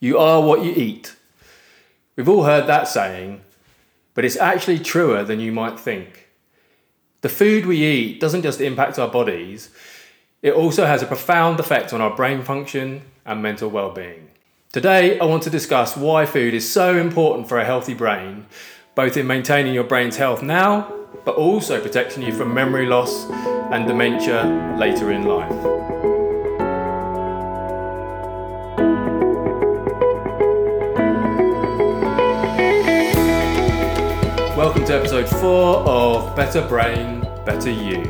You are what you eat. We've all heard that saying, but it's actually truer than you might think. The food we eat doesn't just impact our bodies, it also has a profound effect on our brain function and mental well being. Today, I want to discuss why food is so important for a healthy brain, both in maintaining your brain's health now, but also protecting you from memory loss and dementia later in life. To episode four of Better Brain, Better You,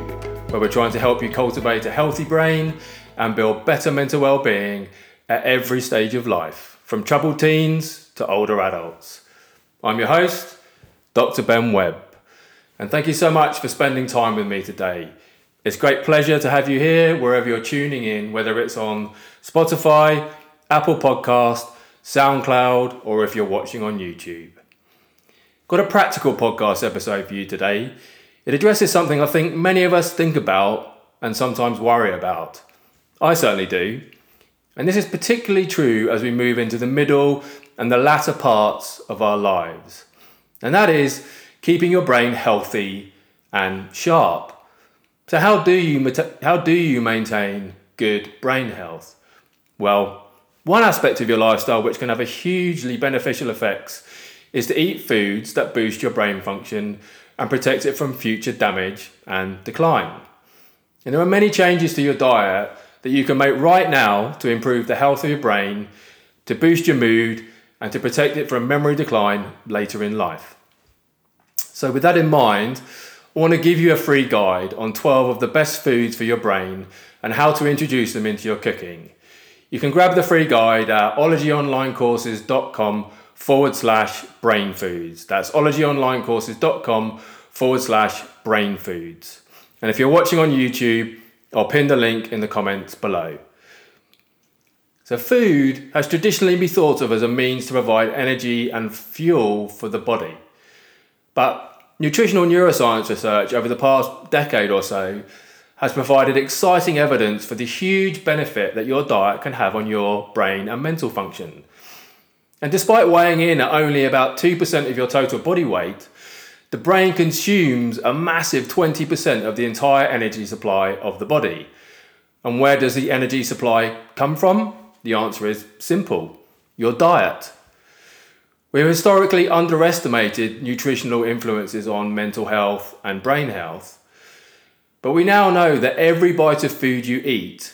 where we're trying to help you cultivate a healthy brain and build better mental well being at every stage of life, from troubled teens to older adults. I'm your host, Dr. Ben Webb, and thank you so much for spending time with me today. It's great pleasure to have you here wherever you're tuning in, whether it's on Spotify, Apple Podcast, SoundCloud, or if you're watching on YouTube. Got a practical podcast episode for you today. It addresses something I think many of us think about and sometimes worry about. I certainly do. And this is particularly true as we move into the middle and the latter parts of our lives. And that is keeping your brain healthy and sharp. So how do you how do you maintain good brain health? Well, one aspect of your lifestyle which can have a hugely beneficial effects is to eat foods that boost your brain function and protect it from future damage and decline. And there are many changes to your diet that you can make right now to improve the health of your brain, to boost your mood, and to protect it from memory decline later in life. So, with that in mind, I want to give you a free guide on 12 of the best foods for your brain and how to introduce them into your cooking. You can grab the free guide at ologyonlinecourses.com forward slash brain foods. That's ologyonlinecourses.com forward slash brain foods. And if you're watching on YouTube, I'll pin the link in the comments below. So, food has traditionally been thought of as a means to provide energy and fuel for the body. But nutritional neuroscience research over the past decade or so has provided exciting evidence for the huge benefit that your diet can have on your brain and mental function. And despite weighing in at only about 2% of your total body weight, the brain consumes a massive 20% of the entire energy supply of the body. And where does the energy supply come from? The answer is simple your diet. We've historically underestimated nutritional influences on mental health and brain health. But we now know that every bite of food you eat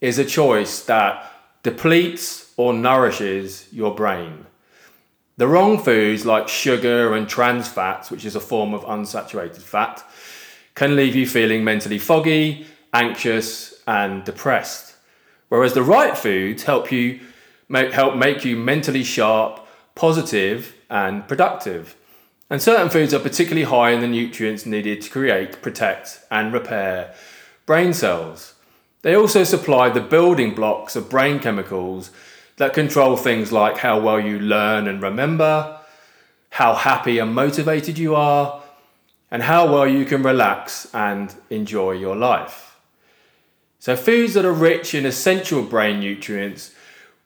is a choice that depletes or nourishes your brain. The wrong foods like sugar and trans fats, which is a form of unsaturated fat, can leave you feeling mentally foggy, anxious, and depressed. Whereas the right foods help you make, help make you mentally sharp, positive, and productive. And certain foods are particularly high in the nutrients needed to create, protect, and repair brain cells. They also supply the building blocks of brain chemicals that control things like how well you learn and remember, how happy and motivated you are, and how well you can relax and enjoy your life. So, foods that are rich in essential brain nutrients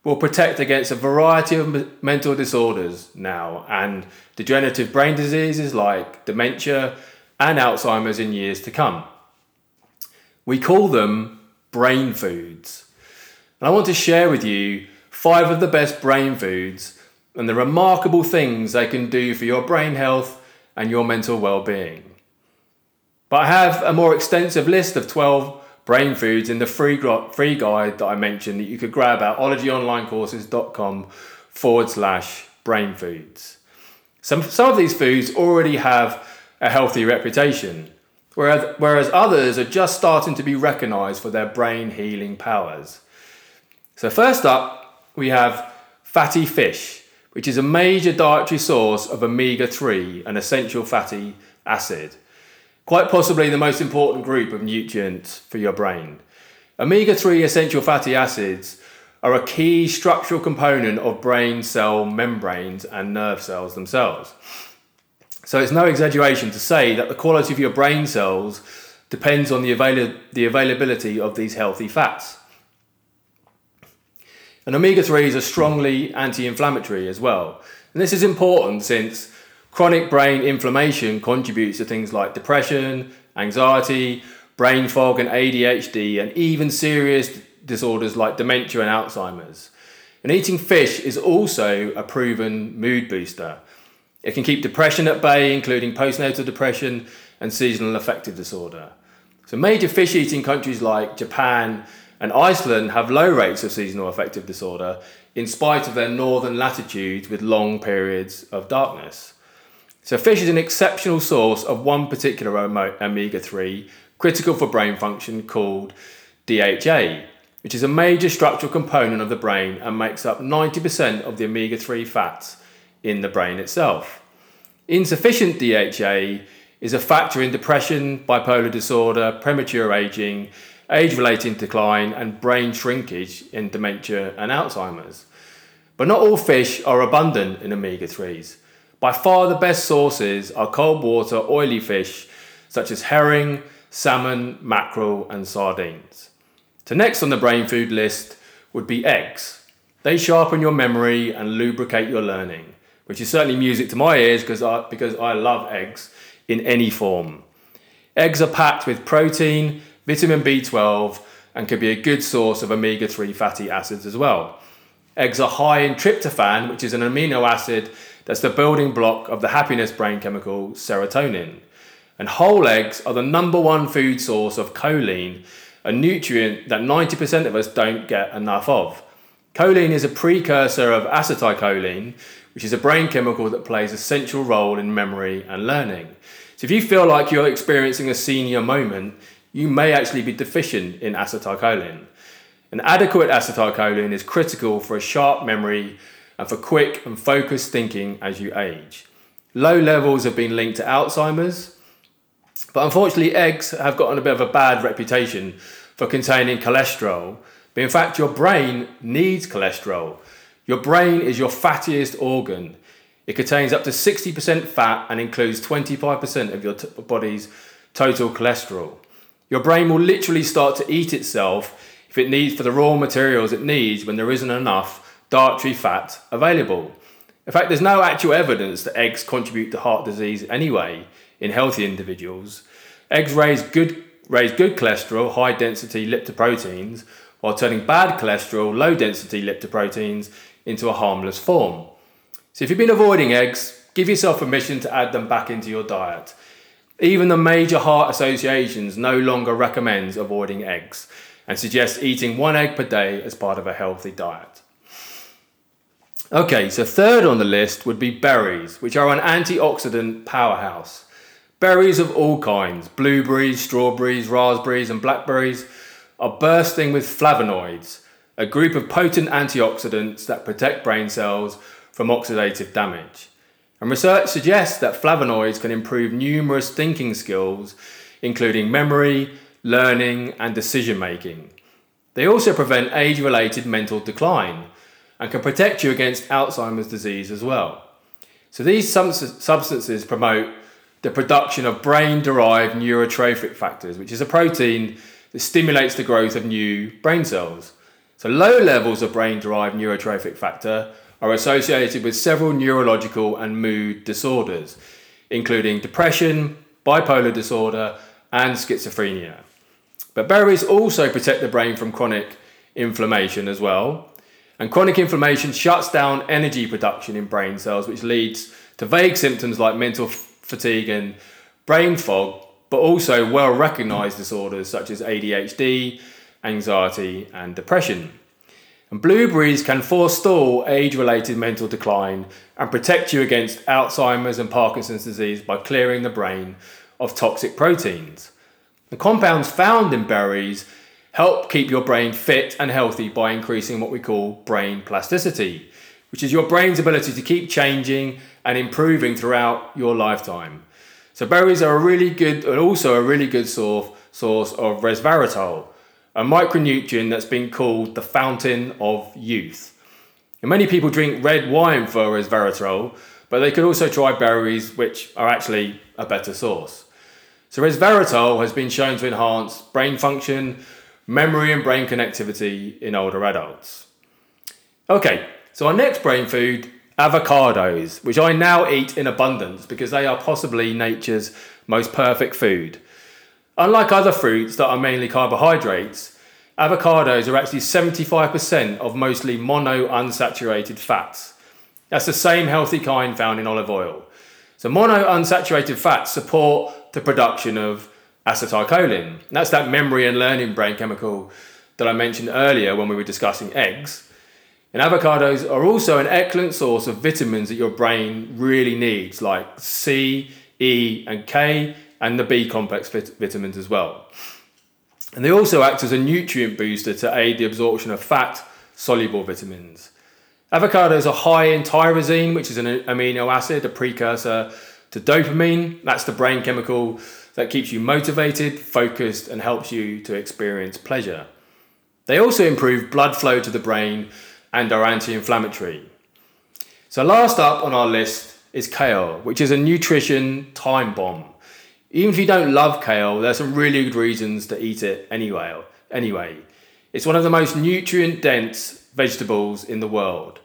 will protect against a variety of mental disorders now and degenerative brain diseases like dementia and Alzheimer's in years to come. We call them brain foods. And I want to share with you five of the best brain foods, and the remarkable things they can do for your brain health and your mental well being. But I have a more extensive list of 12 brain foods in the free, free guide that I mentioned that you could grab at ologyonlinecourses.com forward slash brain foods. Some, some of these foods already have a healthy reputation, whereas, whereas others are just starting to be recognized for their brain healing powers. So, first up, we have fatty fish, which is a major dietary source of omega 3, an essential fatty acid. Quite possibly the most important group of nutrients for your brain. Omega 3 essential fatty acids are a key structural component of brain cell membranes and nerve cells themselves. So it's no exaggeration to say that the quality of your brain cells depends on the, avail- the availability of these healthy fats. And omega 3s are strongly anti inflammatory as well. And this is important since chronic brain inflammation contributes to things like depression, anxiety, brain fog, and ADHD, and even serious disorders like dementia and Alzheimer's. And eating fish is also a proven mood booster. It can keep depression at bay, including postnatal depression and seasonal affective disorder. So, major fish eating countries like Japan and Iceland have low rates of seasonal affective disorder in spite of their northern latitudes with long periods of darkness. So, fish is an exceptional source of one particular omega 3 critical for brain function called DHA, which is a major structural component of the brain and makes up 90% of the omega 3 fats in the brain itself. Insufficient DHA is a factor in depression, bipolar disorder, premature aging, age related decline, and brain shrinkage in dementia and Alzheimer's. But not all fish are abundant in omega 3s. By far the best sources are cold water oily fish such as herring, salmon, mackerel, and sardines. So, next on the brain food list would be eggs. They sharpen your memory and lubricate your learning which is certainly music to my ears because I, because I love eggs in any form. Eggs are packed with protein, vitamin B12, and can be a good source of omega 3 fatty acids as well. Eggs are high in tryptophan, which is an amino acid that's the building block of the happiness brain chemical serotonin. And whole eggs are the number one food source of choline, a nutrient that 90% of us don't get enough of. Choline is a precursor of acetylcholine, which is a brain chemical that plays a central role in memory and learning. So if you feel like you're experiencing a senior moment, you may actually be deficient in acetylcholine. An adequate acetylcholine is critical for a sharp memory and for quick and focused thinking as you age. Low levels have been linked to Alzheimer's, but unfortunately, eggs have gotten a bit of a bad reputation for containing cholesterol. But in fact, your brain needs cholesterol. Your brain is your fattiest organ. It contains up to 60% fat and includes 25% of your t- body's total cholesterol. Your brain will literally start to eat itself if it needs for the raw materials it needs when there isn't enough dietary fat available. In fact, there's no actual evidence that eggs contribute to heart disease anyway in healthy individuals. Eggs raise good, raise good cholesterol, high density lipoproteins, while turning bad cholesterol, low density lipoproteins, into a harmless form. So if you've been avoiding eggs, give yourself permission to add them back into your diet. Even the major heart associations no longer recommends avoiding eggs and suggests eating one egg per day as part of a healthy diet. Okay, so third on the list would be berries, which are an antioxidant powerhouse. Berries of all kinds, blueberries, strawberries, raspberries, and blackberries, are bursting with flavonoids, a group of potent antioxidants that protect brain cells from oxidative damage. And research suggests that flavonoids can improve numerous thinking skills, including memory, learning, and decision making. They also prevent age related mental decline and can protect you against Alzheimer's disease as well. So, these substances promote the production of brain derived neurotrophic factors, which is a protein that stimulates the growth of new brain cells. So, low levels of brain derived neurotrophic factor are associated with several neurological and mood disorders, including depression, bipolar disorder, and schizophrenia. But berries also protect the brain from chronic inflammation as well. And chronic inflammation shuts down energy production in brain cells, which leads to vague symptoms like mental fatigue and brain fog, but also well recognized disorders such as ADHD, anxiety, and depression. And blueberries can forestall age related mental decline and protect you against Alzheimer's and Parkinson's disease by clearing the brain of toxic proteins. The compounds found in berries help keep your brain fit and healthy by increasing what we call brain plasticity, which is your brain's ability to keep changing and improving throughout your lifetime. So berries are a really good and also a really good source source of resveratrol, a micronutrient that's been called the fountain of youth. And many people drink red wine for resveratrol, but they could also try berries, which are actually a better source. So resveratrol has been shown to enhance brain function, memory and brain connectivity in older adults. Okay, so our next brain food avocados, which I now eat in abundance because they are possibly nature's most perfect food. Unlike other fruits that are mainly carbohydrates, avocados are actually 75% of mostly mono unsaturated fats. That's the same healthy kind found in olive oil. So, mono unsaturated fats support the production of acetylcholine. That's that memory and learning brain chemical that I mentioned earlier when we were discussing eggs. And avocados are also an excellent source of vitamins that your brain really needs, like C, E, and K, and the B complex vit- vitamins as well. And they also act as a nutrient booster to aid the absorption of fat soluble vitamins. Avocados are high in tyrosine, which is an amino acid, a precursor to dopamine. That's the brain chemical that keeps you motivated, focused, and helps you to experience pleasure. They also improve blood flow to the brain and are anti inflammatory. So, last up on our list is kale, which is a nutrition time bomb. Even if you don't love kale, there's some really good reasons to eat it anyway. Anyway, it's one of the most nutrient dense vegetables in the world.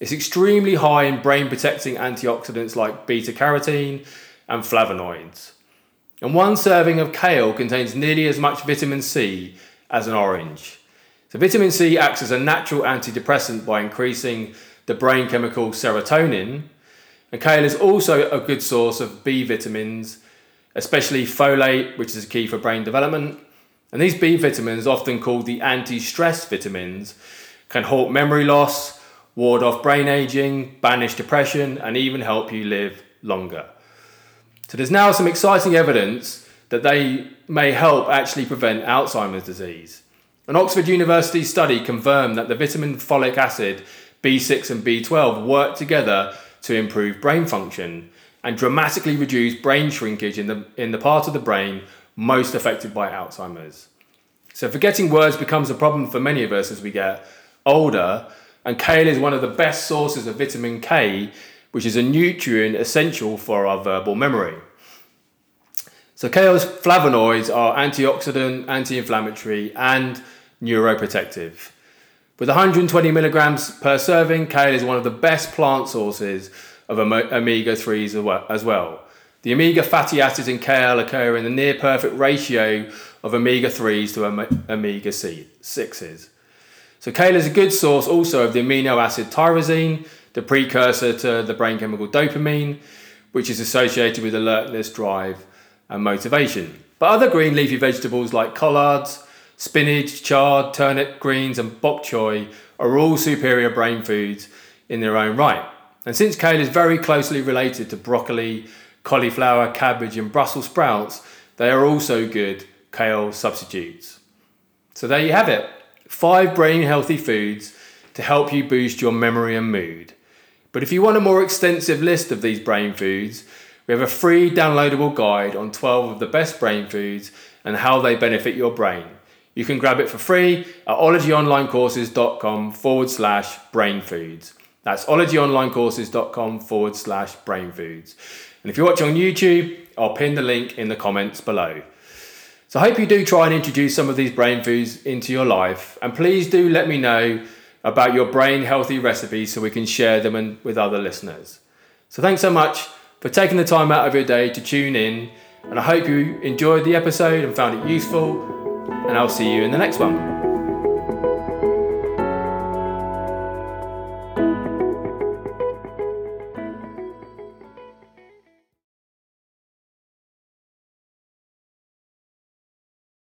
It's extremely high in brain protecting antioxidants like beta carotene and flavonoids. And one serving of kale contains nearly as much vitamin C as an orange. So, vitamin C acts as a natural antidepressant by increasing the brain chemical serotonin. And kale is also a good source of B vitamins, especially folate, which is key for brain development. And these B vitamins, often called the anti stress vitamins, can halt memory loss, ward off brain aging, banish depression, and even help you live longer. So, there's now some exciting evidence that they may help actually prevent Alzheimer's disease. An Oxford University study confirmed that the vitamin folic acid, B6 and B12 work together to improve brain function and dramatically reduce brain shrinkage in the, in the part of the brain most affected by Alzheimer's. So, forgetting words becomes a problem for many of us as we get older, and kale is one of the best sources of vitamin K, which is a nutrient essential for our verbal memory. So, kale's flavonoids are antioxidant, anti inflammatory, and neuroprotective. With 120 milligrams per serving, kale is one of the best plant sources of omega 3s as well. The omega fatty acids in kale occur in a near perfect ratio of omega 3s to omega 6s. So, kale is a good source also of the amino acid tyrosine, the precursor to the brain chemical dopamine, which is associated with alertness, drive, and motivation. But other green leafy vegetables like collards, Spinach, chard, turnip greens, and bok choy are all superior brain foods in their own right. And since kale is very closely related to broccoli, cauliflower, cabbage, and Brussels sprouts, they are also good kale substitutes. So there you have it five brain healthy foods to help you boost your memory and mood. But if you want a more extensive list of these brain foods, we have a free downloadable guide on 12 of the best brain foods and how they benefit your brain. You can grab it for free at ologyonlinecourses.com forward slash brain foods. That's ologyonlinecourses.com forward slash brain foods. And if you're watching on YouTube, I'll pin the link in the comments below. So I hope you do try and introduce some of these brain foods into your life. And please do let me know about your brain healthy recipes so we can share them with other listeners. So thanks so much for taking the time out of your day to tune in. And I hope you enjoyed the episode and found it useful and I'll see you in the next one.